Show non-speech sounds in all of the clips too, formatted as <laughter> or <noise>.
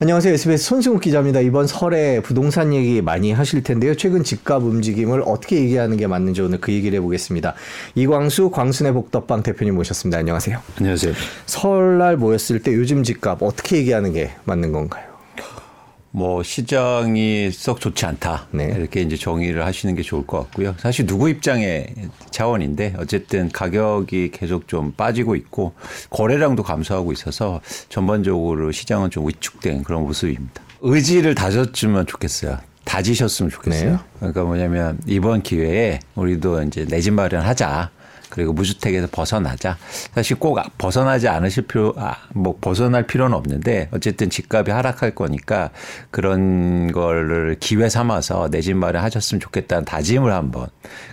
안녕하세요. SBS 손승욱 기자입니다. 이번 설에 부동산 얘기 많이 하실 텐데요. 최근 집값 움직임을 어떻게 얘기하는 게 맞는지 오늘 그 얘기를 해보겠습니다. 이광수 광순의 복덕방 대표님 모셨습니다. 안녕하세요. 안녕하세요. 설날 모였을 때 요즘 집값 어떻게 얘기하는 게 맞는 건가요? 뭐 시장이 썩 좋지 않다 네. 이렇게 이제 정의를 하시는 게 좋을 것 같고요. 사실 누구 입장의 차원인데 어쨌든 가격이 계속 좀 빠지고 있고 거래량도 감소하고 있어서 전반적으로 시장은 좀 위축된 그런 모습입니다. 의지를 다졌으면 좋겠어요. 다지셨으면 좋겠어요. 네. 그러니까 뭐냐면 이번 기회에 우리도 이제 내 집 마련하자. 그리고 무주택에서 벗어나자. 사실 꼭 벗어나지 않으실 필요, 아, 뭐 벗어날 필요는 없는데 어쨌든 집값이 하락할 거니까 그런 거를 기회 삼아서 내 집 마련 하셨으면 좋겠다는 다짐을 한번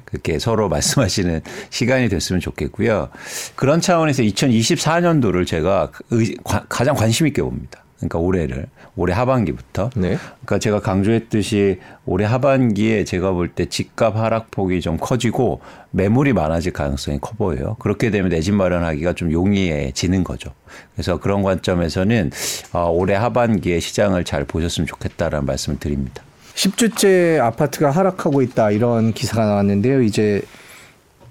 그렇게 서로 <laughs> 말씀하시는 시간이 됐으면 좋겠고요. 그런 차원에서 2024년도를 제가 가장 관심 있게 봅니다. 그러니까 올해를 올해 하반기부터. 네. 그러니까 제가 강조했듯이 올해 하반기에 제가 볼 때 집값 하락폭이 좀 커지고 매물이 많아질 가능성이 커 보여요. 그렇게 되면 내 집 마련하기가 좀 용이해지는 거죠. 그래서 그런 관점에서는 어, 올해 하반기에 시장을 잘 보셨으면 좋겠다라는 말씀을 드립니다. 10주째 아파트가 하락하고 있다 이런 기사가 나왔는데요. 이제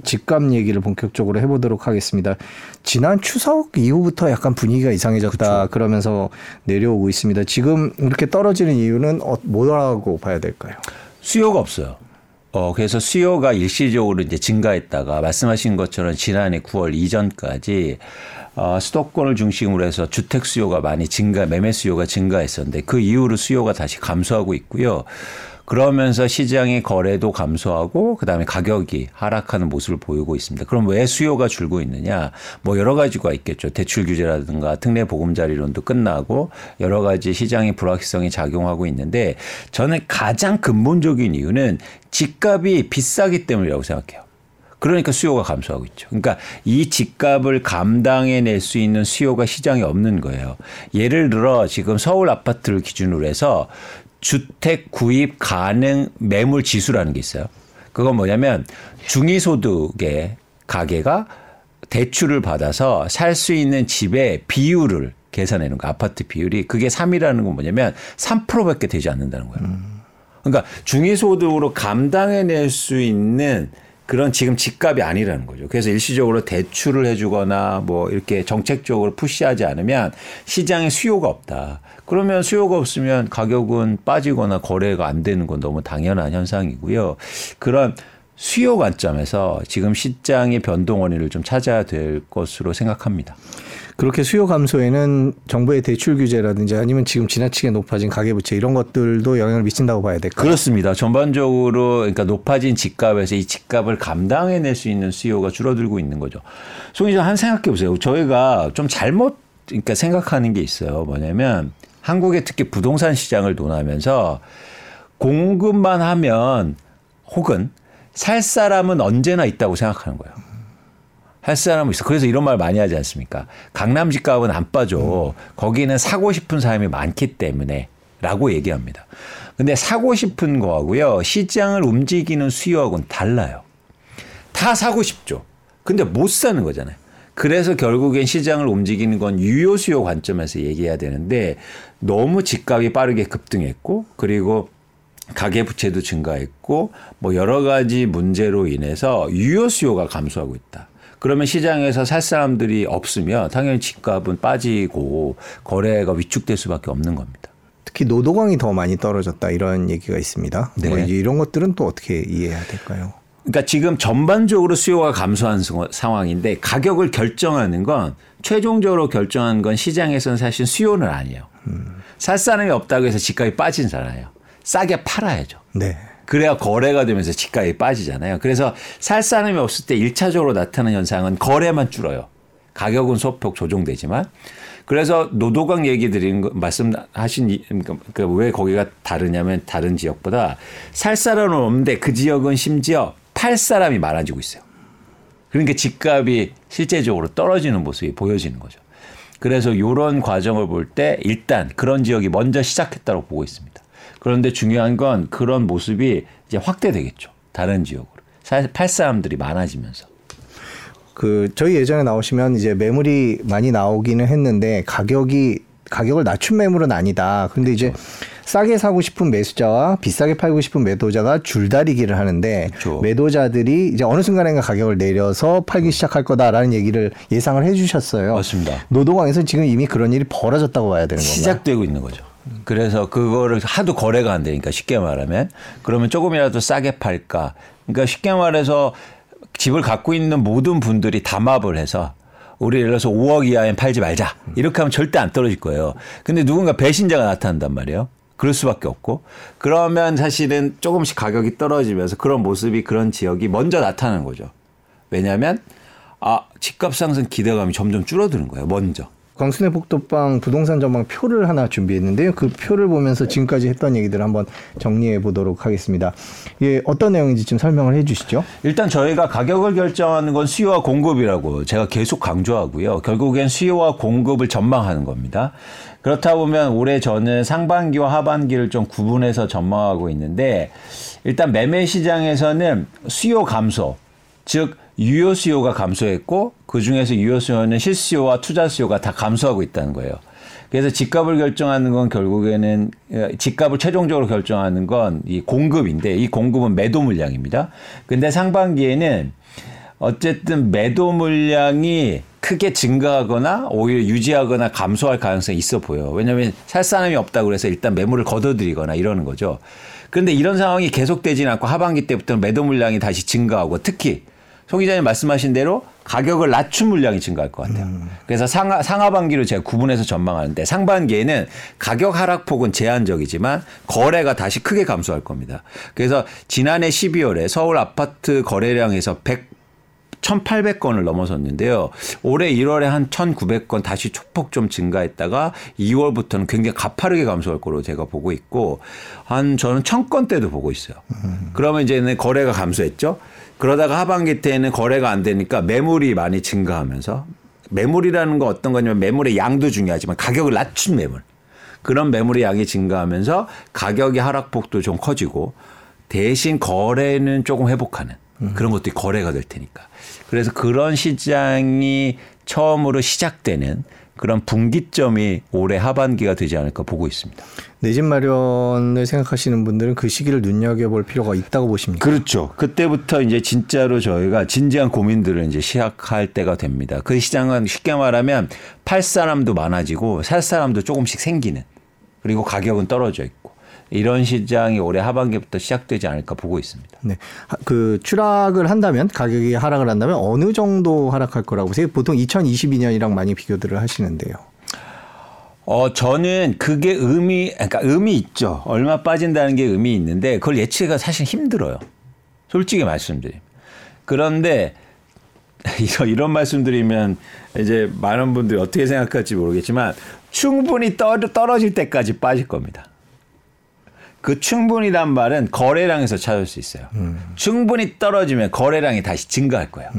집값 얘기를 본격적으로 해보도록 하겠습니다. 지난 추석 이후부터 약간 분위기가 이상해졌다 그렇죠. 그러면서 내려오고 있습니다. 지금 이렇게 떨어지는 이유는 어, 뭐라고 봐야 될까요? 수요가 없어요. 어, 그래서 수요가 일시적으로 이제 증가했다가 말씀하신 것처럼 지난해 9월 이전까지 어, 수도권을 중심으로 해서 주택 수요가 많이 증가, 매매 수요가 증가했었는데 그 이후로 수요가 다시 감소하고 있고요. 그러면서 시장의 거래도 감소하고 그다음에 가격이 하락하는 모습을 보이고 있습니다. 그럼 왜 수요가 줄고 있느냐? 뭐 여러 가지가 있겠죠. 대출 규제라든가 특례 보금자리론도 끝나고 여러 가지 시장의 불확실성이 작용하고 있는데 저는 가장 근본적인 이유는 집값이 비싸기 때문이라고 생각해요. 그러니까 수요가 감소하고 있죠. 그러니까 이 집값을 감당해낼 수 있는 수요가 시장에 없는 거예요. 예를 들어 지금 서울 아파트를 기준으로 해서 주택 구입 가능 매물 지수라는 게 있어요. 그건 뭐냐면 중위소득의 가게가 대출을 받아서 살 수 있는 집의 비율을 계산하는 거 아파트 비율이 그게 3이라는 건 뭐냐면 3%밖에 되지 않는다는 거예요. 음. 그러니까 중위소득으로 감당해낼 수 있는 그런 지금 집값이 아니라는 거죠. 그래서 일시적으로 대출을 해주거나 뭐 이렇게 정책적으로 푸시하지 않으면 시장에 수요가 없다. 그러면 수요가 없으면 가격은 빠지거나 거래가 안 되는 건 너무 당연한 현상이고요. 그런 수요 관점에서 지금 시장의 변동 원인을 좀 찾아야 될 것으로 생각합니다. 그렇게 수요 감소에는 정부의 대출 규제라든지 아니면 지금 지나치게 높아진 가계부채 이런 것들도 영향을 미친다고 봐야 될까요? 그렇습니다. 전반적으로 그러니까 높아진 집값에서 이 집값을 감당해낼 수 있는 수요가 줄어들고 있는 거죠. 송 기자 한 생각해 보세요. 저희가 좀 잘못 그러니까 생각하는 게 있어요. 뭐냐면 한국의 특히 부동산 시장을 논하면서 공급만 하면 혹은 살 사람은 언제나 있다고 생각하는 거예요. 할 사람은 있어. 그래서 이런 말 많이 하지 않습니까? 강남 집값은 안 빠져. 거기는 사고 싶은 사람이 많기 때문에 라고 얘기합니다. 근데 사고 싶은 거하고요. 시장을 움직이는 수요하고는 달라요. 다 사고 싶죠. 근데 못 사는 거잖아요. 그래서 결국엔 시장을 움직이는 건 유효 수요 관점에서 얘기해야 되는데 너무 집값이 빠르게 급등했고 그리고 가계 부채도 증가했고 뭐 여러 가지 문제로 인해서 유효 수요가 감소하고 있다. 그러면 시장에서 살 사람들이 없으면 당연히 집값은 빠지고 거래가 위축될 수밖에 없는 겁니다. 특히 노동왕이 더 많이 떨어졌다 이런 얘기가 있습니다. 네. 뭐 이런 것들은 또 어떻게 이해해야 될까요? 그러니까 지금 전반적으로 수요가 감소한 상황인데 가격을 결정하는 건 최종적으로 결정한 건 시장에서는 사실 수요는 아니에요. 음. 살 사람이 없다고 해서 집값이 빠진잖아요. 싸게 팔아야죠. 네. 그래야 거래가 되면서 집값이 빠지잖아요. 그래서 살 사람이 없을 때 1차적으로 나타나는 현상은 거래만 줄어요. 가격은 소폭 조정되지만 그래서 노도강 얘기 드린 거 말씀하신 그러니까 왜 거기가 다르냐면 다른 지역보다 살 사람은 없는데 그 지역은 심지어 팔 사람이 많아지고 있어요. 그러니까 집값이 실제적으로 떨어지는 모습이 보여지는 거죠. 그래서 이런 과정을 볼 때 일단 그런 지역이 먼저 시작했다고 보고 있습니다. 그런데 중요한 건 그런 모습이 이제 확대되겠죠. 다른 지역으로. 팔 사람들이 많아지면서. 그 저희 예전에 나오시면 이제 매물이 많이 나오기는 했는데 가격이 가격을 낮춘 매물은 아니다. 근데 이제 싸게 사고 싶은 매수자와 비싸게 팔고 싶은 매도자가 줄다리기를 하는데 그렇죠. 매도자들이 이제 어느 순간인가 가격을 내려서 팔기 시작할 거다라는 얘기를 예상을 해주셨어요. 맞습니다. 노동왕에서 지금 이미 그런 일이 벌어졌다고 봐야 되는 건가요? 시작되고 있는 거죠. 그래서 그거를 하도 거래가 안 되니까 쉽게 말하면 그러면 조금이라도 싸게 팔까. 그러니까 쉽게 말해서 집을 갖고 있는 모든 분들이 담합을 해서 우리 예를 들어서 5억 이하엔 팔지 말자. 이렇게 하면 절대 안 떨어질 거예요. 근데 누군가 배신자가 나타난단 말이에요. 그럴 수밖에 없고 그러면 사실은 조금씩 가격이 떨어지면서 그런 모습이 그런 지역이 먼저 나타나는 거죠. 왜냐하면 아 집값 상승 기대감이 점점 줄어드는 거예요. 먼저. 광순의 복도방 부동산 전망 표를 하나 준비했는데요. 그 표를 보면서 지금까지 했던 얘기들을 한번 정리해 보도록 하겠습니다. 예, 어떤 내용인지 좀 설명을 해 주시죠. 일단 저희가 가격을 결정하는 건 수요와 공급이라고 제가 계속 강조하고요. 결국엔 수요와 공급을 전망하는 겁니다. 그렇다 보면 올해 저는 상반기와 하반기를 좀 구분해서 전망하고 있는데 일단 매매 시장에서는 수요 감소, 즉 유효 수요가 감소했고 그 중에서 유효 수요는 실수요와 투자 수요가 다 감소하고 있다는 거예요. 그래서 집값을 결정하는 건 결국에는 어, 집값을 최종적으로 결정하는 건 이 공급인데 이 공급은 매도 물량입니다. 근데 상반기에는 어쨌든 매도 물량이 크게 증가하거나 오히려 유지하거나 감소할 가능성이 있어 보여요. 왜냐하면 살 사람이 없다고 그래서 일단 매물을 걷어들이거나 이러는 거죠. 그런데 이런 상황이 계속되지는 않고 하반기 때부터 매도 물량이 다시 증가하고 특히 송 기자님 말씀하신 대로 가격을 낮춘 물량이 증가할 것 같아요. 그래서 상하, 상하반기로 제가 구분해서 전망하는데 상반기에는 가격 하락폭은 제한적이지만 거래가 다시 크게 감소할 겁니다. 그래서 지난해 12월에 서울 아파트 거래량에서 100 1,800건을 넘어섰는데요. 올해 1월에 한 1,900건 다시 초폭 좀 증가했다가 2월부터는 굉장히 가파르게 감소할 거로 제가 보고 있고 한 저는 1,000건대도 보고 있어요. 그러면 이제는 거래가 감소했죠. 그러다가 하반기 때에는 거래가 안 되니까 매물이 많이 증가하면서 매물이라는 건 어떤 거냐면 매물의 양도 중요하지만 가격을 낮춘 매물. 그런 매물의 양이 증가하면서 가격의 하락폭도 좀 커지고 대신 거래는 조금 회복하는 그런 것들이 거래가 될 테니까. 그래서 그런 시장이 처음으로 시작되는 그런 분기점이 올해 하반기가 되지 않을까 보고 있습니다. 내 집 마련을 생각하시는 분들은 그 시기를 눈여겨볼 필요가 있다고 보십니까? 그렇죠. 그때부터 이제 진짜로 저희가 진지한 고민들을 이제 시작할 때가 됩니다. 그 시장은 쉽게 말하면 팔 사람도 많아지고 살 사람도 조금씩 생기는 그리고 가격은 떨어져 있고 이런 시장이 올해 하반기부터 시작되지 않을까 보고 있습니다. 네. 하- 그 추락을 한다면 가격이 하락을 한다면 어느 정도 하락할 거라고 보세요? 보통 2022년이랑 많이 비교들을 하시는데요. 어, 저는 그게 의미, 그러니까 의미 있죠. 얼마 빠진다는 게 의미 있는데 그걸 예측가 사실 힘들어요. 솔직히 말씀드리면. 그런데 <laughs> 이런, 이런 말씀드리면 이제 많은 분들이 어떻게 생각할지 모르겠지만 충분히 떨, 떨어질 때까지 빠질 겁니다. 그 충분히란 말은 거래량에서 찾을 수 있어요. 충분히 떨어지면 거래량이 다시 증가할 거예요.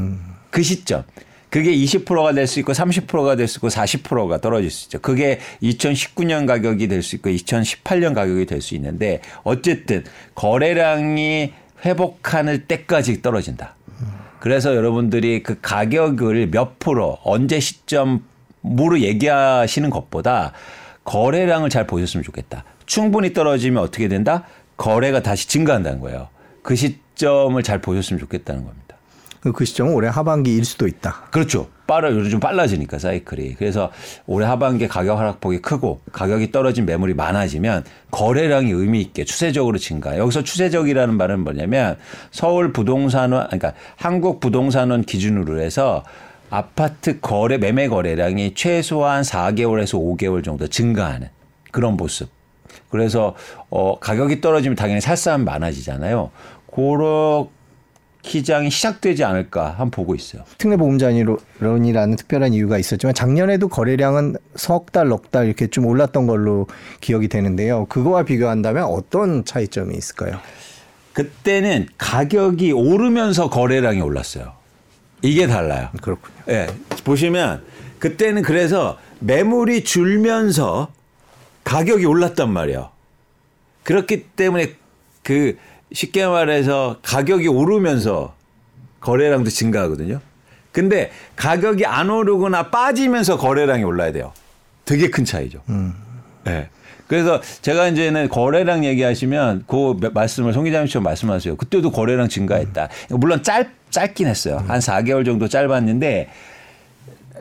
그 시점. 그게 20%가 될 수 있고 30%가 될 수 있고 40%가 떨어질 수 있죠. 그게 2019년 가격이 될 수 있고 2018년 가격이 될 수 있는데 어쨌든 거래량이 회복하는 때까지 떨어진다. 그래서 여러분들이 그 가격을 몇 프로 언제 시점으로 얘기하시는 것보다 거래량을 잘 보셨으면 좋겠다. 충분히 떨어지면 어떻게 된다? 거래가 다시 증가한다는 거예요. 그 시점을 잘 보셨으면 좋겠다는 겁니다. 그 시점은 올해 하반기일 수도 있다. 그렇죠. 빠르 요즘 빨라지니까 사이클이. 그래서 올해 하반기에 가격 하락폭이 크고 가격이 떨어진 매물이 많아지면 거래량이 의미 있게 추세적으로 증가. 여기서 추세적이라는 말은 뭐냐면 서울 부동산원 그러니까 한국 부동산원 기준으로 해서 아파트 거래 매매 거래량이 최소한 4개월에서 5개월 정도 증가하는 그런 모습. 그래서 어 가격이 떨어지면 당연히 살 사람 많아지잖아요. 그런 기장이 시작되지 않을까 한번 보고 있어요. 특례보험자론이라는 특별한 이유가 있었지만 작년에도 거래량은 석 달, 넉 달 이렇게 좀 올랐던 걸로 기억이 되는데요. 그거와 비교한다면 어떤 차이점이 있을까요? 그때는 가격이 오르면서 거래량이 올랐어요. 이게 달라요. 그렇군요. 예. 보시면 그때는 그래서 매물이 줄면서 가격이 올랐단 말이에요. 그렇기 때문에 그 쉽게 말해서 가격이 오르면서 거래량도 증가하거든요. 근데 가격이 안 오르거나 빠지면서 거래량이 올라야 돼요. 되게 큰 차이죠. 네. 그래서 제가 이제는 거래량 얘기하시면 그 말씀을 송 기자님처럼 말씀하세요. 그때도 거래량 증가했다. 물론 짧 짧긴 했어요. 한 4개월 정도 짧았는데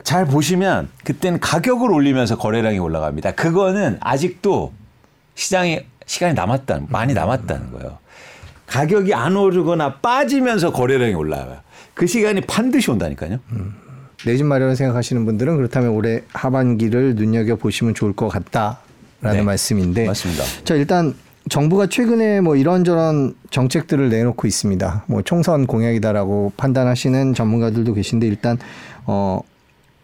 잘 보시면 그때는 가격을 올리면서 거래량이 올라갑니다. 그거는 아직도 시장에 시간이 남았다는 많이 남았다는 거예요. 가격이 안 오르거나 빠지면서 거래량이 올라와요. 그 시간이 반드시 온다니까요. 내집 마련을 생각하시는 분들은 그렇다면 올해 하반기를 눈여겨 보시면 좋을 것 같다라는 네. 말씀인데. 맞습니다. 자 일단 정부가 최근에 뭐 이런저런 정책들을 내놓고 있습니다. 뭐 총선 공약이다라고 판단하시는 전문가들도 계신데 일단 어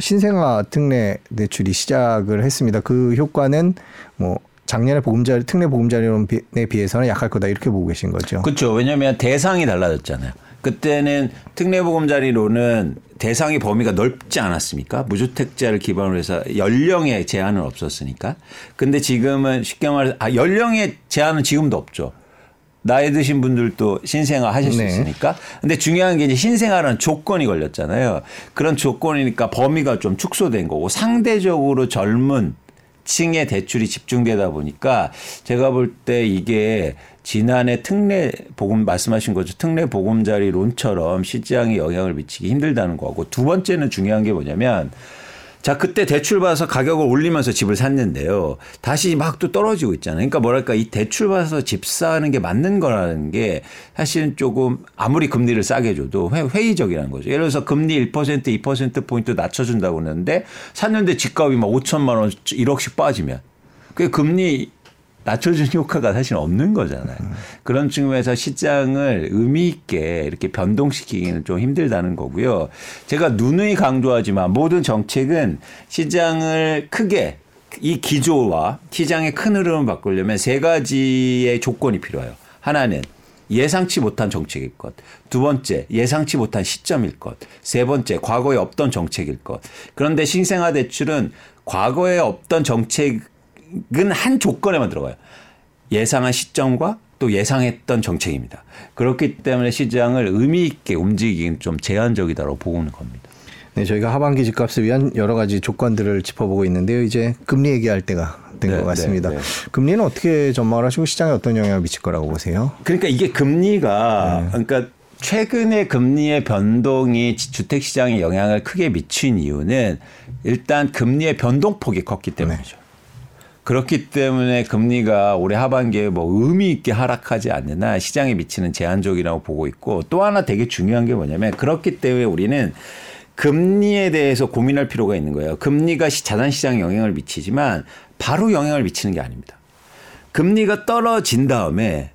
신생아 특례 대출이 시작을 했습니다. 그 효과는 뭐 작년에 보금자리 특례 보금자리론에 비해서는 약할 거다 이렇게 보고 계신 거죠. 그렇죠. 왜냐하면 대상이 달라졌잖아요. 그때는 특례 보금자리로는 대상의 범위가 넓지 않았습니까? 무주택자를 기반으로 해서 연령의 제한은 없었으니까. 근데 지금은 쉽게 말해서 아 연령의 제한은 지금도 없죠. 나이 드신 분들도 신생아 하실 수 네. 있으니까. 근데 중요한 게 이제 신생아라는 조건이 걸렸잖아요. 그런 조건이니까 범위가 좀 축소된 거고 상대적으로 젊은 층의 대출이 집중되다 보니까 제가 볼 때 이게 지난해 특례 보금 말씀하신 거죠. 특례 보금자리 론처럼 시장에 영향을 미치기 힘들다는 거고 두 번째는 중요한 게 뭐냐면 자, 그때 대출 받아서 가격을 올리면서 집을 샀는데요. 다시 막 또 떨어지고 있잖아요. 그러니까 뭐랄까 이 대출 받아서 집 사는 게 맞는 거라는 게 사실은 조금 아무리 금리를 싸게 줘도 회, 회의적이라는 거죠. 예를 들어서 금리 1% 2%포인트 낮춰 준다고 그러는데 샀는데 집값이 막 5천만 원 1억씩 빠지면 그게 금리 낮춰준 효과가 사실 없는 거잖아요. 그런 측면에서 시장을 의미 있게 이렇게 변동시키기는 좀 힘들다는 거고요. 제가 누누이 강조하지만 모든 정책은 시장을 크게 이 기조와 시장의 큰 흐름을 바꾸려면 세 가지의 조건이 필요해요. 하나는 예상치 못한 정책일 것. 두 번째, 예상치 못한 시점일 것. 세 번째, 과거에 없던 정책일 것. 그런데 신생아 대출은 과거에 없던 정책 은한 조건에만 들어가요. 예상한 시점과 또 예상했던 정책입니다. 그렇기 때문에 시장을 의미 있게 움직이기는 좀 제한적이다라고 보는 겁니다. 네, 저희가 하반기 집값을 위한 여러 가지 조건들을 짚어보고 있는데요. 이제 금리 얘기할 때가 된것 네, 같습니다. 네, 네. 금리는 어떻게 전망을 하시고 시장에 어떤 영향을 미칠 거라고 보세요? 그러니까 이게 금리가 그러니까 최근에 금리의 변동이 주택 시장에 영향을 크게 미친 이유는 일단 금리의 변동폭이 컸기 때문이죠. 그렇기 때문에 금리가 올해 하반기에 뭐 의미 있게 하락하지 한 시장에 미치는 제한적이라고 보고 있고 또 하나 되게 중요한 게 뭐냐면 그렇기 때문에 우리는 금리에 대해서 고민할 필요가 있는 거예요. 금리가 시- 자산 시장에 영향을 미치지만 바로 영향을 미치는 게 아닙니다. 금리가 떨어진 다음에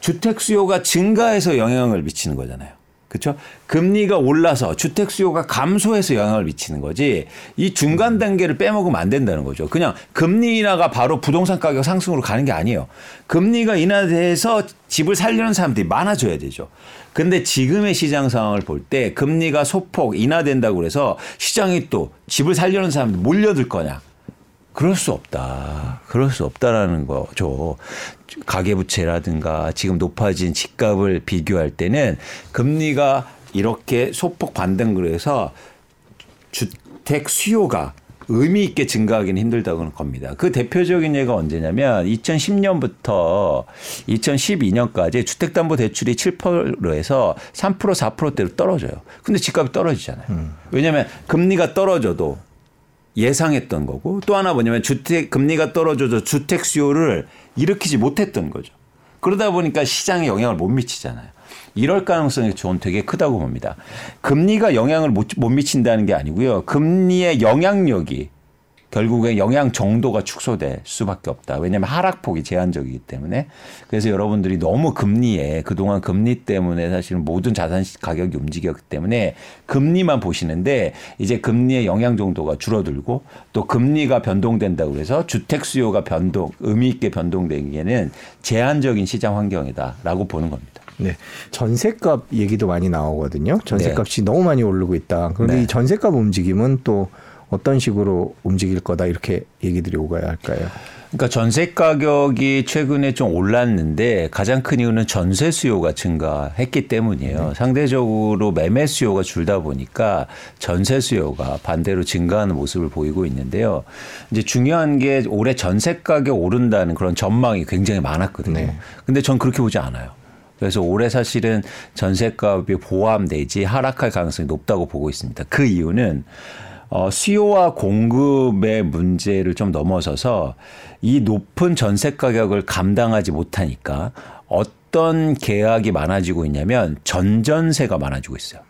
주택 수요가 증가해서 영향을 미치는 거잖아요. 그렇죠? 금리가 올라서 주택 수요가 감소해서 영향을 미치는 거지. 이 중간 단계를 빼먹으면 안 된다는 거죠. 그냥 금리 인하가 바로 부동산 가격 상승으로 가는 게 아니에요. 금리가 인하돼서 집을 살려는 사람들이 많아져야 되죠. 근데 지금의 시장 상황을 볼 때 금리가 소폭 인하된다고 그래서 시장이 또 집을 살려는 사람들 몰려들 거냐? 그럴 수 없다. 그럴 수 없다라는 거죠. 가계부채라든가 지금 높아진 집값을 비교할 때는 금리가 이렇게 소폭 반등을 해서 주택 수요가 의미 있게 증가하기는 힘들다고 겁니다. 그 대표적인 예가 언제냐면 2010년부터 2012년까지 주택담보대출이 7%에서 3% 4%대로 떨어져요. 근데 집값이 떨어지잖아요. 왜냐하면 금리가 떨어져도 예상했던 거고 또 하나 뭐냐면 주택 금리가 떨어져서 주택 수요를 일으키지 못했던 거죠. 그러다 보니까 시장에 영향을 못 미치잖아요. 이럴 가능성이 저는 되게 크다고 봅니다. 금리가 영향을 못, 못 미친다는 게 아니고요. 금리의 영향력이 결국에 영향 정도가 축소될 수밖에 없다. 왜냐하면 하락폭이 제한적이기 때문에. 그래서 여러분들이 너무 금리에 그동안 금리 때문에 사실은 모든 자산 가격이 움직였기 때문에 금리만 보시는데 이제 금리의 영향 정도가 줄어들고 또 금리가 변동된다고 해서 주택 수요가 변동, 의미 있게 변동되기에는 제한적인 시장 환경이다라고 보는 겁니다. 네. 전세값 얘기도 많이 나오거든요. 전세값이 너무 많이 오르고 있다. 그런데 네. 이 전세값 움직임은 또 어떤 식으로 움직일 거다 이렇게 얘기들이 오가야 할까요? 그러니까 전세 가격이 최근에 좀 올랐는데 가장 큰 이유는 전세 수요가 증가했기 때문이에요. 네. 상대적으로 매매 수요가 줄다 보니까 전세 수요가 반대로 증가하는 모습을 보이고 있는데요. 이제 중요한 게 올해 전세 가격 오른다는 그런 전망이 굉장히 많았거든요. 네. 근데 전 그렇게 보지 않아요. 그래서 올해 사실은 전세값이 보합 내지 하락할 가능성이 높다고 보고 있습니다. 그 이유는 어, 수요와 공급의 문제를 좀 넘어서서 이 높은 전세 가격을 감당하지 못하니까 어떤 계약이 많아지고 있냐면 전전세가 많아지고 있어요.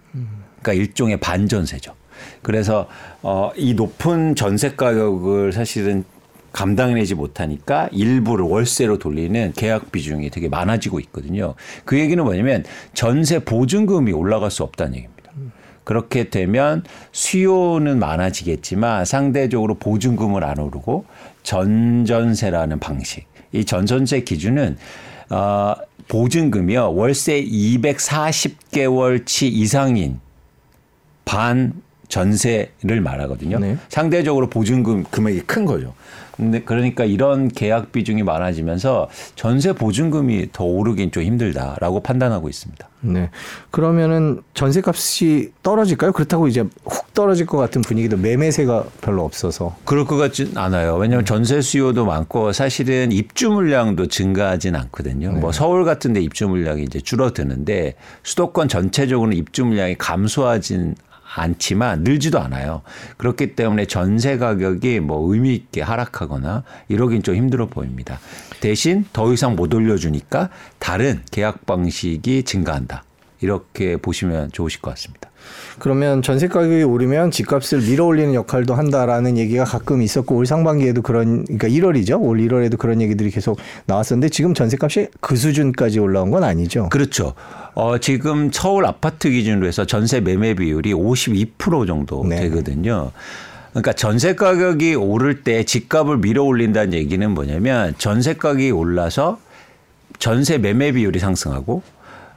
그러니까 일종의 반전세죠. 그래서 어, 이 높은 전세 가격을 사실은 감당해내지 못하니까 일부를 월세로 돌리는 계약 비중이 되게 많아지고 있거든요. 그 얘기는 뭐냐면 전세 보증금이 올라갈 수 없다는 얘기입니다. 그렇게 되면 수요는 많아지겠지만 상대적으로 보증금을 안 오르고 전전세라는 방식. 이 전전세 기준은 어, 보증금이요. 월세 240개월치 이상인 반 전세를 말하거든요. 네. 상대적으로 보증금 금액이 큰 거죠. 근데 그러니까 이런 계약 비중이 많아지면서 전세 보증금이 더 오르긴 좀 힘들다라고 판단하고 있습니다. 네. 그러면은 전세값이 떨어질까요? 그렇다고 이제 훅 떨어질 것 같은 분위기도 매매세가 별로 없어서. 그럴 것 같진 않아요. 왜냐하면 전세 수요도 많고 사실은 입주 물량도 증가하진 않거든요. 네. 뭐 서울 같은 데 입주 물량이 이제 줄어드는데 수도권 전체적으로는 입주 물량이 감소하진 않지만 늘지도 않아요. 그렇기 때문에 전세 가격이 뭐 의미 있게 하락하거나 이러긴 좀 힘들어 보입니다. 대신 더 이상 못 올려주니까 다른 계약 방식이 증가한다. 이렇게 보시면 좋으실 것 같습니다. 그러면 전세 가격이 오르면 집값을 밀어 올리는 역할도 한다라는 얘기가 가끔 있었고 올 상반기에도 그런 그러니까 1월이죠. 올 1월에도 그런 얘기들이 계속 나왔었는데 지금 전세값이 그 수준까지 올라온 건 아니죠. 그렇죠. 어, 지금 서울 아파트 기준으로 해서 전세 매매 비율이 52% 정도 네. 되거든요. 그러니까 전세 가격이 오를 때 집값을 밀어 올린다는 얘기는 뭐냐면 전세 가격이 올라서 전세 매매 비율이 상승하고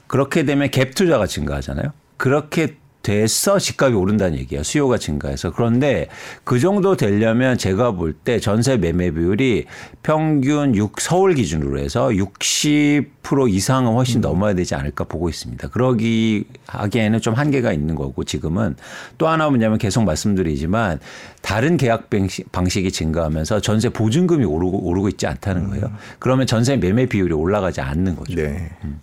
그렇게 되면 갭 투자가 증가하잖아요. 그렇게 돼서 집값이 오른다는 얘기야. 수요가 증가해서. 그런데 그 정도 되려면 제가 볼 때 전세 매매 비율이 평균 6 서울 기준으로 해서 60% 이상은 훨씬 음. 넘어야 되지 않을까 보고 있습니다. 그러기 하기에는 좀 한계가 있는 거고 지금은 또 하나 뭐냐면 계속 말씀드리지만 다른 계약 방식이 증가하면서 전세 보증금이 오르고 오르고 있지 않다는 거예요. 음. 그러면 전세 매매 비율이 올라가지 않는 거죠. 네. 음.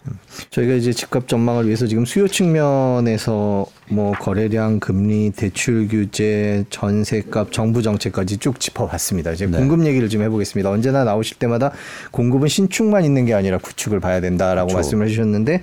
저희가 이제 집값 전망을 위해서 지금 수요 측면에서 뭐 거래량, 금리, 대출 규제, 전세값, 정부 정책까지 쭉 짚어봤습니다. 이제 네. 공급 얘기를 좀 해보겠습니다. 언제나 나오실 때마다 공급은 신축만 있는 게 아니라 구축을 봐야 된다라고 그렇죠. 말씀을 해주셨는데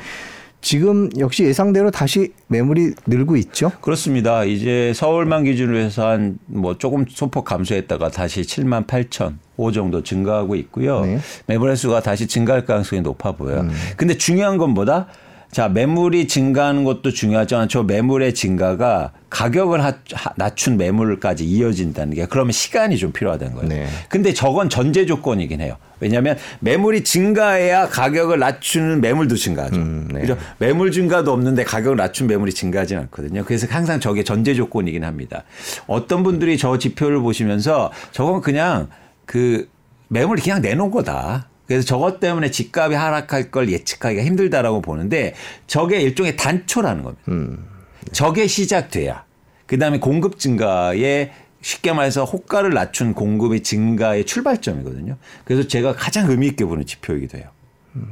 지금 역시 예상대로 다시 매물이 늘고 있죠. 그렇습니다. 이제 서울만 기준으로 해서 한 뭐 조금 소폭 감소했다가 다시 7만 8천 호 정도 증가하고 있고요. 네. 매물 횟수가 다시 증가할 가능성이 높아 보여요. 음. 근데 중요한 건 뭐다? 자, 매물이 증가하는 것도 중요하지만 저 매물의 증가가 가격을 하, 낮춘 매물까지 이어진다는 게 그러면 시간이 좀 필요하다는 거예요. 네. 근데 저건 전제 조건이긴 해요. 왜냐하면 매물이 증가해야 가격을 낮추는 매물도 증가하죠. 음, 네. 그죠? 매물 증가도 없는데 가격을 낮춘 매물이 증가하지 않거든요. 그래서 항상 저게 전제 조건이긴 합니다. 어떤 분들이 저 지표를 보시면서 저건 그냥 그 매물이 그냥 내놓은 거다. 그래서 저것 때문에 집값이 하락할 걸 예측하기가 힘들다라고 보는데 저게 일종의 단초라는 겁니다. 음. 저게 시작돼야 그다음에 공급 증가에 쉽게 말해서 호가를 낮춘 공급의 증가의 출발점이거든요. 그래서 제가 가장 의미 있게 보는 지표이기도 해요. 음.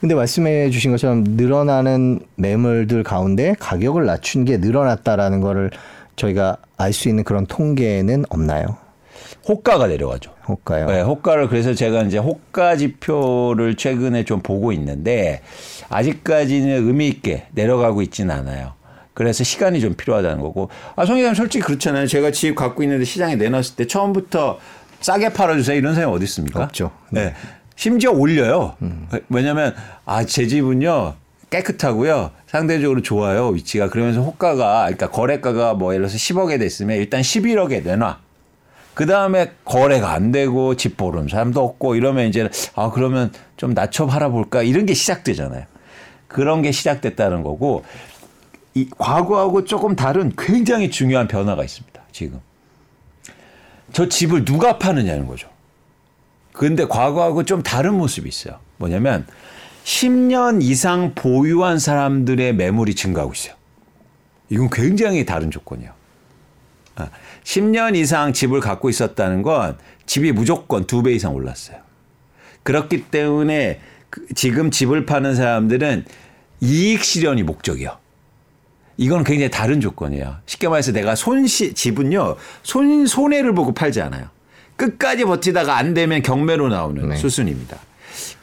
근데 말씀해 주신 것처럼 늘어나는 매물들 가운데 가격을 낮춘 게 늘어났다라는 거를 저희가 알 수 있는 그런 통계는 없나요? 호가가 내려가죠. 호가요. 네, 호가를 그래서 제가 이제 호가 지표를 최근에 좀 보고 있는데 아직까지는 의미 있게 내려가고 있지는 않아요. 그래서 시간이 좀 필요하다는 거고. 아, 송 기자님 솔직히 그렇잖아요. 제가 집 갖고 있는데 시장에 내놨을 때 처음부터 싸게 팔아주세요. 이런 사람이 어디 있습니까? 없죠. 네. 네. 심지어 올려요. 음. 왜냐면 아, 제 집은요. 깨끗하고요. 상대적으로 좋아요. 위치가. 그러면서 호가가 그러니까 거래가가 뭐 예를 들어서 10억에 됐으면 일단 11억에 내놔. 그 다음에 거래가 안 되고 집 보는 사람도 없고 이러면 이제 아 그러면 좀 낮춰 팔아볼까 이런 게 시작되잖아요. 그런 게 시작됐다는 거고 이 과거하고 조금 다른 굉장히 중요한 변화가 있습니다. 지금 저 집을 누가 파느냐는 거죠. 근데 과거하고 좀 다른 모습이 있어요. 뭐냐면 10년 이상 보유한 사람들의 매물이 증가하고 있어요. 이건 굉장히 다른 조건이에요. 10년 아, 이상 집을 갖고 있었다는 건 집이 무조건 두 배 이상 올랐어요. 그렇기 때문에 그 지금 집을 파는 사람들은 이익 실현이 목적이요. 이건 굉장히 다른 조건이에요. 쉽게 말해서 내가 손시 집은요 손 손해를 보고 팔지 않아요. 끝까지 버티다가 안 되면 경매로 나오는 네. 수순입니다.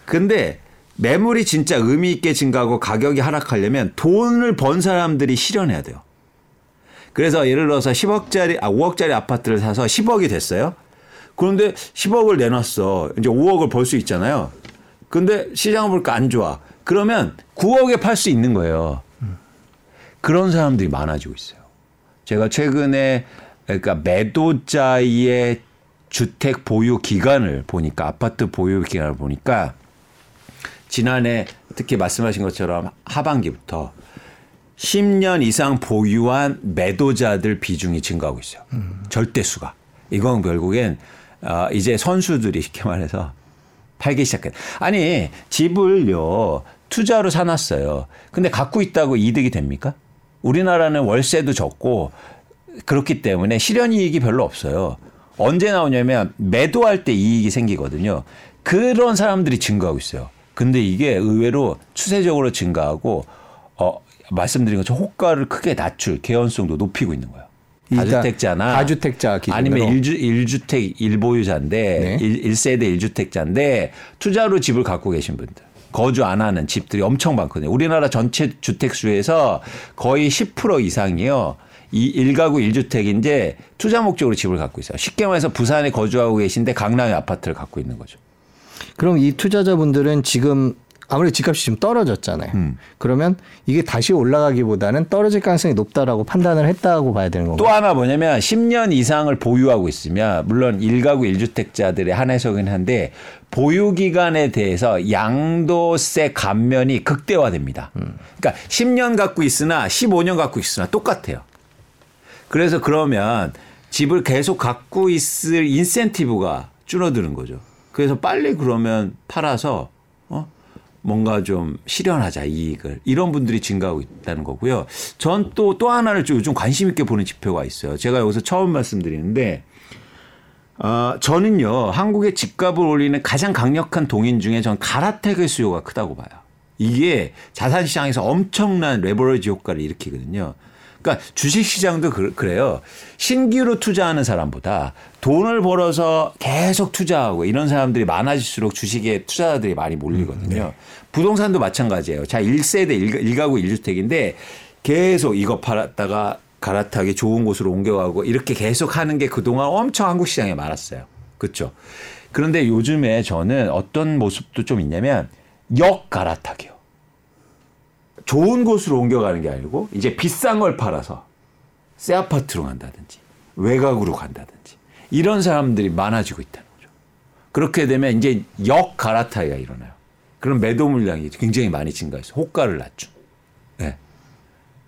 근데 매물이 진짜 의미 있게 증가하고 가격이 하락하려면 돈을 번 사람들이 실현해야 돼요. 그래서 예를 들어서 10억짜리 아 5억짜리 아파트를 사서 10억이 됐어요. 그런데 10억을 내놨어. 이제 5억을 벌 수 있잖아요. 근데 시장을 보니까 안 좋아. 그러면 9억에 팔 수 있는 거예요. 그런 사람들이 많아지고 있어요. 제가 최근에 그러니까 매도자의 주택 보유 기간을 보니까 아파트 보유 기간을 보니까 지난해 특히 말씀하신 것처럼 하반기부터 10년 이상 보유한 매도자들 비중이 증가하고 있어요. 음. 절대수가. 이건 결국엔 어, 이제 선수들이 쉽게 말해서 팔기 시작해. 아니 집을요 투자로 사놨어요. 근데 갖고 있다고 이득이 됩니까? 우리나라는 월세도 적고 그렇기 때문에 실현 이익이 별로 없어요. 언제 나오냐면 매도할 때 이익이 생기거든요. 그런 사람들이 증가하고 있어요. 근데 이게 의외로 추세적으로 증가하고 어 말씀드린 것처럼 호가를 크게 낮출 개연성도 높이고 있는 거예요. 다주택자나 다주택자 기준으로 아니면 일주 일주택 일보유자인데 네. 일 1세대 일주택자인데 투자로 집을 갖고 계신 분들 거주 안 하는 집들이 엄청 많거든요. 우리나라 전체 주택 수에서 거의 10% 이상이요. 이 1가구 1주택인데 투자 목적으로 집을 갖고 있어요. 쉽게 말해서 부산에 거주하고 계신데 강남에 아파트를 갖고 있는 거죠. 그럼 이 투자자분들은 지금 아무래도 집값이 좀 떨어졌잖아요. 음. 그러면 이게 다시 올라가기보다는 떨어질 가능성이 높다라고 판단을 했다고 봐야 되는 건가요? 또 하나 뭐냐면 10년 이상을 보유하고 있으면 물론 1가구 1주택자들의 한해서긴 한데 보유 기간에 대해서 양도세 감면이 극대화됩니다. 음. 그러니까 10년 갖고 있으나 15년 갖고 있으나 똑같아요. 그래서 그러면 집을 계속 갖고 있을 인센티브가 줄어드는 거죠. 그래서 빨리 그러면 팔아서 뭔가 좀 실현하자 이익을 이런 분들이 증가하고 있다는 거고요. 전 또또 또 하나를 좀 요즘 관심 있게 보는 지표가 있어요. 제가 여기서 처음 말씀드리는데 어, 저는요 한국의 집값을 올리는 가장 강력한 동인 중에 전 가라텍의 수요가 크다고 봐요. 이게 자산 시장에서 엄청난 레버리지 효과를 일으키거든요. 그러니까 주식 시장도 그, 래요 신규로 투자하는 사람보다 돈을 벌어서 계속 투자하고 이런 사람들이 많아질수록 주식에 투자자들이 많이 몰리거든요. 네. 부동산도 마찬가지예요. 자, 1세대 1 가구 1주택인데 계속 이거 팔았다가 갈아타기 좋은 곳으로 옮겨가고 이렇게 계속 하는 게 그동안 엄청 한국 시장에 많았어요. 그렇죠? 그런데 요즘에 저는 어떤 모습도 좀 있냐면 역 갈아타기요. 좋은 곳으로 옮겨가는 게 아니고 이제 비싼 걸 팔아서 새 아파트로 간다든지 외곽으로 간다든지 이런 사람들이 많아지고 있다는 거죠. 그렇게 되면 이제 역 갈아타기가 일어나요. 그럼 매도 물량이 굉장히 많이 증가해서 호가를 낮춘. 네.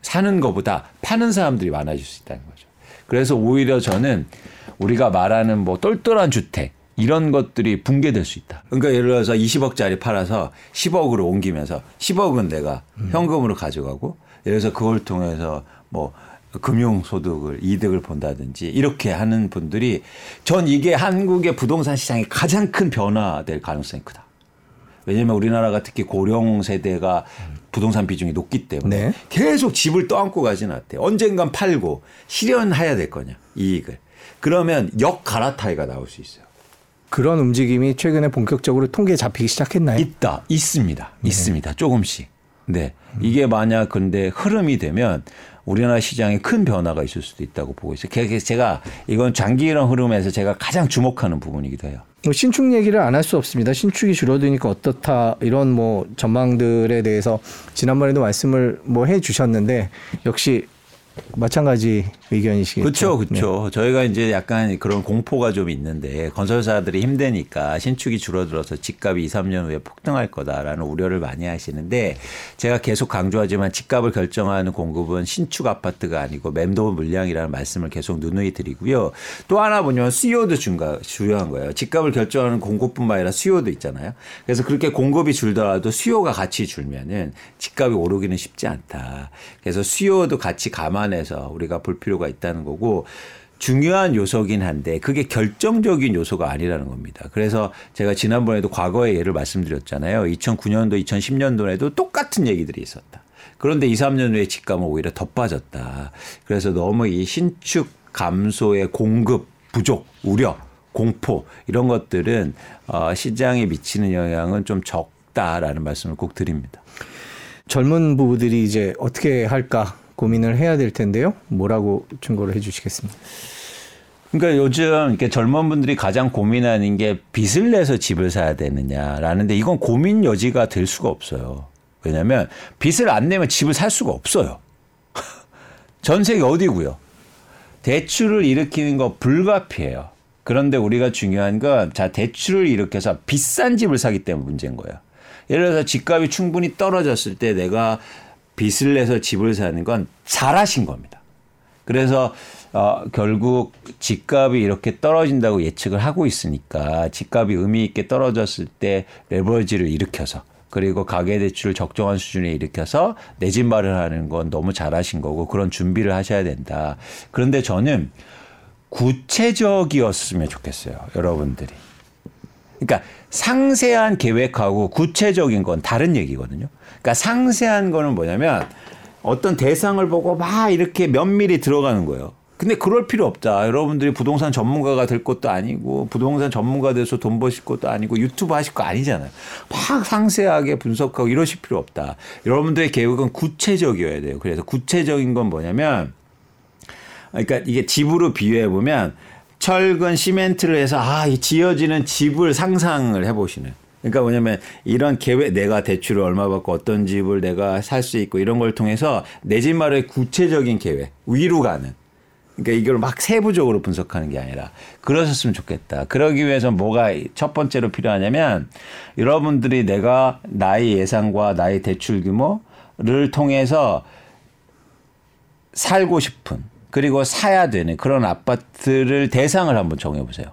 사는 것보다 파는 사람들이 많아질 수 있다는 거죠. 그래서 오히려 저는 우리가 말하는 뭐 똘똘한 주택 이런 것들이 붕괴될 수 있다. 그러니까 예를 들어서 20억짜리 팔아서 10억으로 옮기면서 10억은 내가 음. 현금으로 가져가고 예를 들어서 그걸 통해서 뭐 금융 소득을 이득을 본다든지 이렇게 하는 분들이 전 이게 한국의 부동산 시장이 가장 큰 변화될 가능성이 크다. 왜냐하면 우리나라가 특히 고령 세대가 부동산 비중이 높기 때문에 네. 계속 집을 떠안고 가지는 않대. 언젠간 팔고 실현해야 될 거냐 이익을. 그러면 역 갈아타기가 나올 수 있어요. 그런 움직임이 최근에 본격적으로 통계에 잡히기 시작했나요? 있다. 있습니다. 네. 있습니다. 조금씩. 네. 이게 만약 근데 흐름이 되면 우리나라 시장에 큰 변화가 있을 수도 있다고 보고 있어요. 제가 이건 장기이런 흐름에서 제가 가장 주목하는 부분이기도 해요. 뭐 신축 얘기를 안 할 수 없습니다. 신축이 줄어드니까 어떻다 이런 뭐 전망들에 대해서 지난번에도 말씀을 뭐 해 주셨는데 역시 마찬가지 의견이시겠죠. 그렇죠, 그렇죠. 네. 저희가 이제 약간 그런 공포가 좀 있는데 건설사들이 힘드니까 신축이 줄어들어서 집값이 2, 3년 후에 폭등할 거다라는 우려를 많이 하시는데 제가 계속 강조하지만 집값을 결정하는 공급은 신축 아파트가 아니고 맴도 물량이라는 말씀을 계속 누누이 드리고요. 또 하나 보면 수요도 중가, 중요한 거예요. 집값을 결정하는 공급뿐만 아니라 수요도 있잖아요. 그래서 그렇게 공급이 줄더라도 수요가 같이 줄면은 집값이 오르기는 쉽지 않다. 그래서 수요도 같이 감안 해서 우리가 볼 필요가 있다는 거고 중요한 요소긴 한데 그게 결정적인 요소가 아니라는 겁니다. 그래서 제가 지난번에도 과거의 예를 말씀드렸잖아요. 2009년도, 2010년도에도 똑같은 얘기들이 있었다. 그런데 2, 3년 후에 집값은 오히려 더 빠졌다. 그래서 너무 이 신축 감소의 공급 부족, 우려, 공포 이런 것들은 어, 시장에 미치는 영향은 좀 적다라는 말씀을 꼭 드립니다. 젊은 부부들이 이제 어떻게 할까 고민을 해야 될 텐데요. 뭐라고 충고를 해주시겠습니까? 그러니까 요즘 이렇게 젊은 분들이 가장 고민하는 게 빚을 내서 집을 사야 되느냐라는데 이건 고민 여지가 될 수가 없어요. 왜냐하면 빚을 안 내면 집을 살 수가 없어요. <laughs> 전 세계 어디고요? 대출을 일으키는 거 불가피해요. 그런데 우리가 중요한 건 자 대출을 일으켜서 비싼 집을 사기 때문에 문제인 거예요. 예를 들어서 집값이 충분히 떨어졌을 때 내가 빚을 내서 집을 사는 건 잘하신 겁니다. 그래서 어, 결국 집값이 이렇게 떨어진다고 예측을 하고 있으니까 집값이 의미 있게 떨어졌을 때 레버리지를 일으켜서 그리고 가계대출을 적정한 수준에 일으켜서 내 집 마련하는 건 너무 잘하신 거고 그런 준비를 하셔야 된다. 그런데 저는 구체적이었으면 좋겠어요. 여러분들이. 그러니까 상세한 계획하고 구체적인 건 다른 얘기거든요. 그러니까 상세한 거는 뭐냐면 어떤 대상을 보고 막 이렇게 면밀히 들어가는 거예요. 근데 그럴 필요 없다. 여러분들이 부동산 전문가가 될 것도 아니고 부동산 전문가 돼서 돈 버실 것도 아니고 유튜브 하실 거 아니잖아요. 막 상세하게 분석하고 이러실 필요 없다. 여러분들의 계획은 구체적이어야 돼요. 그래서 구체적인 건 뭐냐면 그러니까 이게 집으로 비유해 보면 철근 시멘트를 해서 아, 이 지어지는 집을 상상을 해 보시는 그러니까 뭐냐면 이런 계획 내가 대출을 얼마 받고 어떤 집을 내가 살 수 있고 이런 걸 통해서 내 집 마련의 구체적인 계획 위로 가는 그러니까 이걸 막 세부적으로 분석하는 게 아니라 그러셨으면 좋겠다. 그러기 위해서 뭐가 첫 번째로 필요하냐면 여러분들이 내가 나의 예상과 나의 대출 규모를 통해서 살고 싶은 그리고 사야 되는 그런 아파트를 대상을 한번 정해 보세요.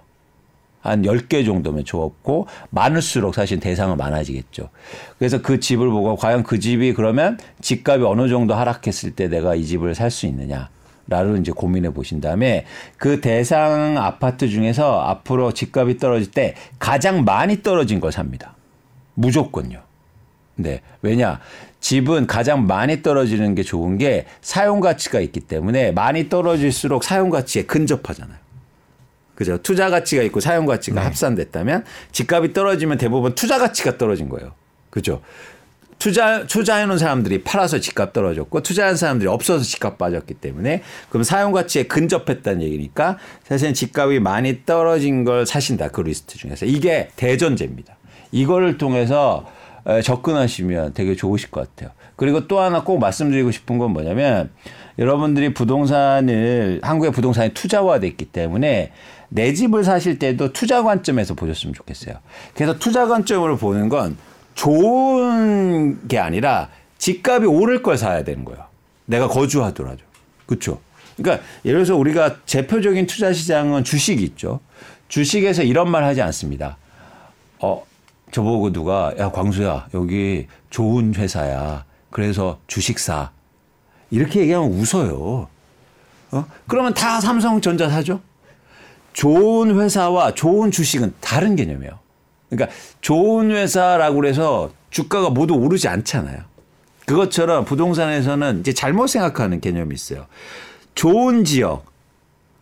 한 10개 정도면 좋았고 많을수록 사실 대상은 많아지겠죠. 그래서 그 집을 보고 과연 그 집이 그러면 집값이 어느 정도 하락했을 때 내가 이 집을 살 수 있느냐. 라를 이제 고민해 보신 다음에 그 대상 아파트 중에서 앞으로 집값이 떨어질 때 가장 많이 떨어진 걸 삽니다. 무조건요. 네. 왜냐? 집은 가장 많이 떨어지는 게 좋은 게 사용 가치가 있기 때문에 많이 떨어질수록 사용 가치에 근접하잖아요. 그죠? 투자 가치가 있고 사용 가치가 네. 합산됐다면 집값이 떨어지면 대부분 투자 가치가 떨어진 거예요. 그죠? 투자 투자해 놓은 사람들이 팔아서 집값 떨어졌고 투자한 사람들이 없어서 집값 빠졌기 때문에 그럼 사용 가치에 근접했다는 얘기니까 사실은 집값이 많이 떨어진 걸 사신다 그 리스트 중에서 이게 대전제입니다. 이거를 통해서 접근하시면 되게 좋으실 것 같아요. 그리고 또 하나 꼭 말씀드리고 싶은 건 뭐냐면 여러분들이 부동산을 한국의 부동산이 투자화돼 있기 때문에 내 집을 사실 때도 투자 관점에서 보셨으면 좋겠어요. 그래서 투자 관점으로 보는 건 좋은 게 아니라 집값이 오를 걸 사야 되는 거예요. 내가 거주하더라도. 그렇죠? 그러니까 예를 들어서 우리가 대표적인 투자 시장은 주식이 있죠. 주식에서 이런 말 하지 않습니다. 어, 저보고 누가 야 광수야 여기 좋은 회사야. 그래서 주식 사. 이렇게 얘기하면 웃어요. 어? 그러면 다 삼성전자 사죠? 좋은 회사와 좋은 주식은 다른 개념이에요. 그러니까 좋은 회사라고 그래서 주가가 모두 오르지 않잖아요. 그것처럼 부동산에서는 이제 잘못 생각하는 개념이 있어요. 좋은 지역,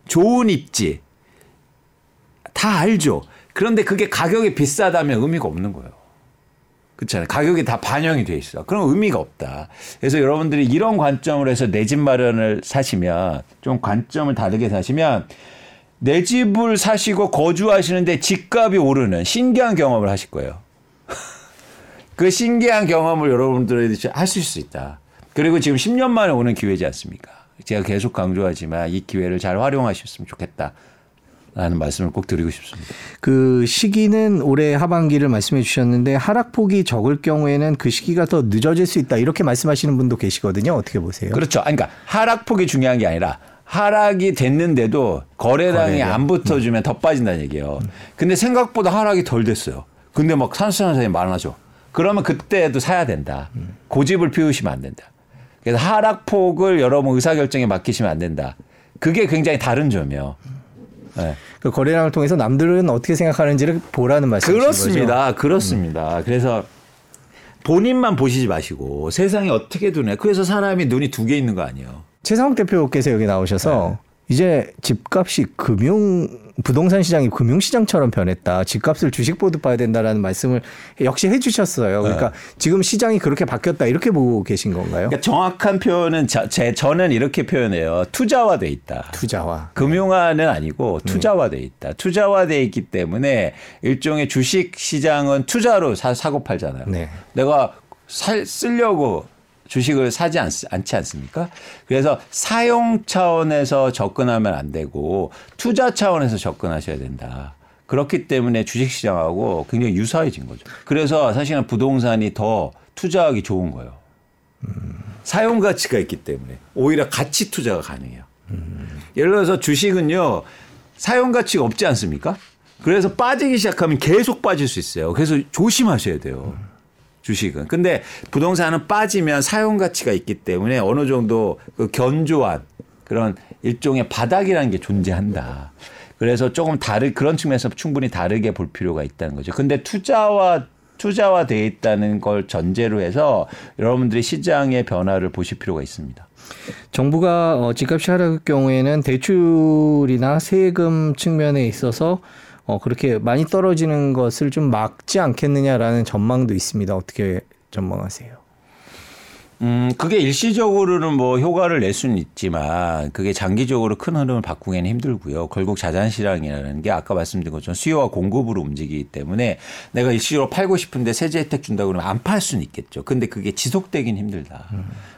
좋은 입지, 다 알죠. 그런데 그게 가격이 비싸다면 의미가 없는 거예요. 그렇잖아요. 가격이 다 반영이 돼 있어. 그럼 의미가 없다. 그래서 여러분들이 이런 관점을 해서 내 집 마련을 사시면 좀 관점을 다르게 사시면 내 집을 사시고 거주하시는데 집값이 오르는 신기한 경험을 하실 거예요. <laughs> 그 신기한 경험을 여러분들이 할수 있다. 그리고 지금 10년 만에 오는 기회지 않습니까? 제가 계속 강조하지만 이 기회를 잘 활용하셨으면 좋겠다. 라는 말씀을 꼭 드리고 싶습니다. 그 시기는 올해 하반기를 말씀해 주셨는데 하락폭이 적을 경우에는 그 시기가 더 늦어질 수 있다 이렇게 말씀하시는 분도 계시거든요. 어떻게 보세요? 그렇죠. 아니, 그러니까 하락폭이 중요한 게 아니라 하락이 됐는데도 거래량이 거래량. 안 붙어주면 더 빠진다는 얘기예요. 근데 생각보다 하락이 덜 됐어요. 근데 막 산수산사이 많아져. 그러면 그때도 사야 된다. 고집을 피우시면 안 된다. 그래서 하락폭을 여러분 의사결정에 맡기시면 안 된다. 그게 굉장히 다른 점이에요. 네. 그 거래량을 통해서 남들은 어떻게 생각하는지를 보라는 말씀이신 거죠. 그렇습니다. 그렇습니다. 그래서 본인만 보시지 마시고 세상이 어떻게 두네. 그래서 사람이 눈이 두 개 있는 거 아니에요. 최상욱 대표께서 여기 나오셔서 네. 이제 집값이 금융 부동산 시장이 금융 시장처럼 변했다. 집값을 주식 보듯 봐야 된다라는 말씀을 역시 해주셨어요. 그러니까 네. 지금 시장이 그렇게 바뀌었다 이렇게 보고 계신 건가요? 그러니까 정확한 표현은 저, 제 저는 이렇게 표현해요. 투자화돼 있다. 투자와 금융화는 아니고 투자화돼 있다. 투자화돼 있기 때문에 일종의 주식 시장은 투자로 사, 사고 팔잖아요. 네. 내가 살 쓰려고 주식을 사지 않, 않지 않습니까? 그래서 사용 차원에서 접근하면 안 되고 투자 차원에서 접근하셔야 된다. 그렇기 때문에 주식 시장하고 굉장히 유사해진 거죠. 그래서 사실은 부동산이 더 투자하기 좋은 거예요. 사용 가치가 있기 때문에 오히려 가치 투자가 가능해요. 예를 들어서 주식은요 사용 가치가 없지 않습니까? 그래서 빠지기 시작하면 계속 빠질 수 있어요. 그래서 조심하셔야 돼요. 주식은. 근데 부동산은 빠지면 사용 가치가 있기 때문에 어느 정도 그 견조한 그런 일종의 바닥이라는 게 존재한다. 그래서 조금 다르 그런 측면에서 충분히 다르게 볼 필요가 있다는 거죠. 근데 투자와 투자화 돼 있다는 걸 전제로 해서 여러분들이 시장의 변화를 보실 필요가 있습니다. 정부가 어, 집값이 하락할 경우에는 대출이나 세금 측면에 있어서 어, 그렇게 많이 떨어지는 것을 좀 막지 않겠느냐라는 전망도 있습니다. 어떻게 전망하세요? 음, 그게 일시적으로는 뭐 효과를 낼 수는 있지만 그게 장기적으로 큰 흐름을 바꾸기는 힘들고요. 결국 자산 시장이라는 게 아까 말씀드린 것처럼 수요와 공급으로 움직이기 때문에 내가 일시적으로 팔고 싶은데 세제 혜택 준다 그러면 안 팔 수는 있겠죠. 근데 그게 지속되긴 힘들다.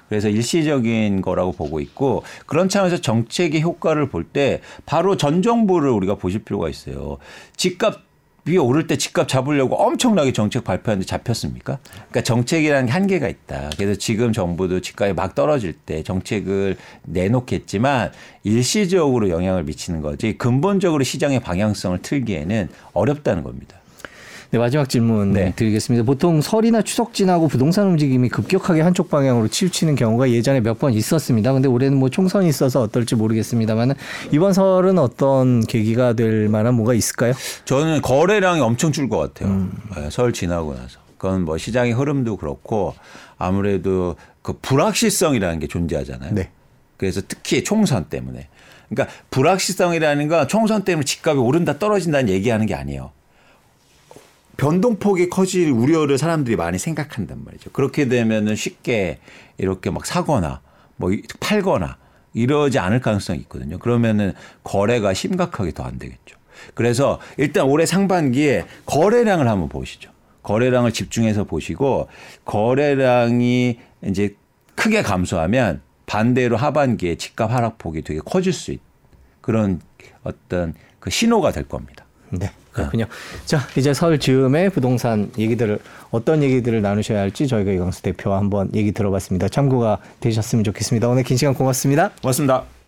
그래서 일시적인 거라고 보고 있고 그런 차원에서 정책의 효과를 볼 때 바로 전 정부를 우리가 보실 필요가 있어요. 집값 이 오를 때 집값 잡으려고 엄청나게 정책 발표하는데 잡혔습니까? 그러니까 정책이라는 게 한계가 있다. 그래서 지금 정부도 집값이 막 떨어질 때 정책을 내놓겠지만 일시적으로 영향을 미치는 거지 근본적으로 시장의 방향성을 틀기에는 어렵다는 겁니다. 네, 마지막 질문 네. 드리겠습니다. 보통 설이나 추석 지나고 부동산 움직임이 급격하게 한쪽 방향으로 치우치는 경우가 예전에 몇 번 있었습니다. 근데 올해는 뭐 총선이 있어서 어떨지 모르겠습니다만 이번 설은 어떤 계기가 될 만한 뭐가 있을까요? 저는 거래량이 엄청 줄 것 같아요. 네, 설 지나고 나서. 그건 뭐 시장의 흐름도 그렇고 아무래도 그 불확실성이라는 게 존재하잖아요. 네. 그래서 특히 총선 때문에. 그러니까 불확실성이라는 건 총선 때문에 집값이 오른다 떨어진다는 얘기하는 게 아니에요. 변동폭이 커질 우려를 사람들이 많이 생각한단 말이죠. 그렇게 되면은 쉽게 이렇게 막 사거나 뭐 팔거나 이러지 않을 가능성이 있거든요. 그러면은 거래가 심각하게 더 안 되겠죠. 그래서 일단 올해 상반기에 거래량을 한번 보시죠. 거래량을 집중해서 보시고 거래량이 이제 크게 감소하면 반대로 하반기에 집값 하락폭이 되게 커질 수있 그런 어떤 그 신호가 될 겁니다. 네, 그렇군요. 자, 이제 설 즈음에 부동산 얘기들을 어떤 얘기들을 나누셔야 할지 저희가 이광수 대표와 한번 얘기 들어봤습니다. 참고가 되셨으면 좋겠습니다. 오늘 긴 시간 고맙습니다. 고맙습니다.